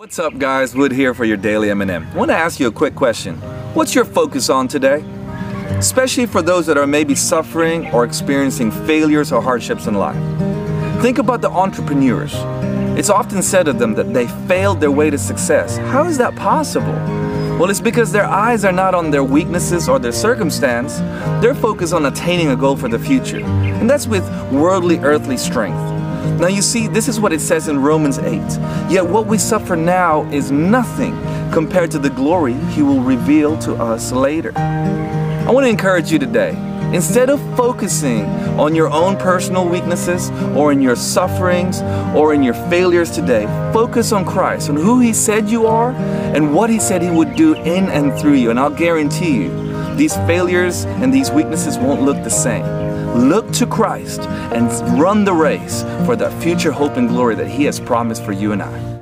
What's up guys, Wood here for your Daily M&M. I want to ask you a quick question. What's your focus on today? Especially for those that are maybe suffering or experiencing failures or hardships in life. Think about the entrepreneurs. It's often said of them that they failed their way to success. How is that possible? Well, it's because their eyes are not on their weaknesses or their circumstance. They're focused on attaining a goal for the future. And that's with worldly, earthly strength. Now you see, this is what it says in Romans 8. Yet what we suffer now is nothing compared to the glory he will reveal to us later. I want to encourage you today. Instead of focusing on your own personal weaknesses or in your sufferings or in your failures today, focus on Christ, on who He said you are and what He said He would do in and through you. And I'll guarantee you, these failures and these weaknesses won't look the same. Look to Christ and run the race for the future hope and glory that He has promised for you and I.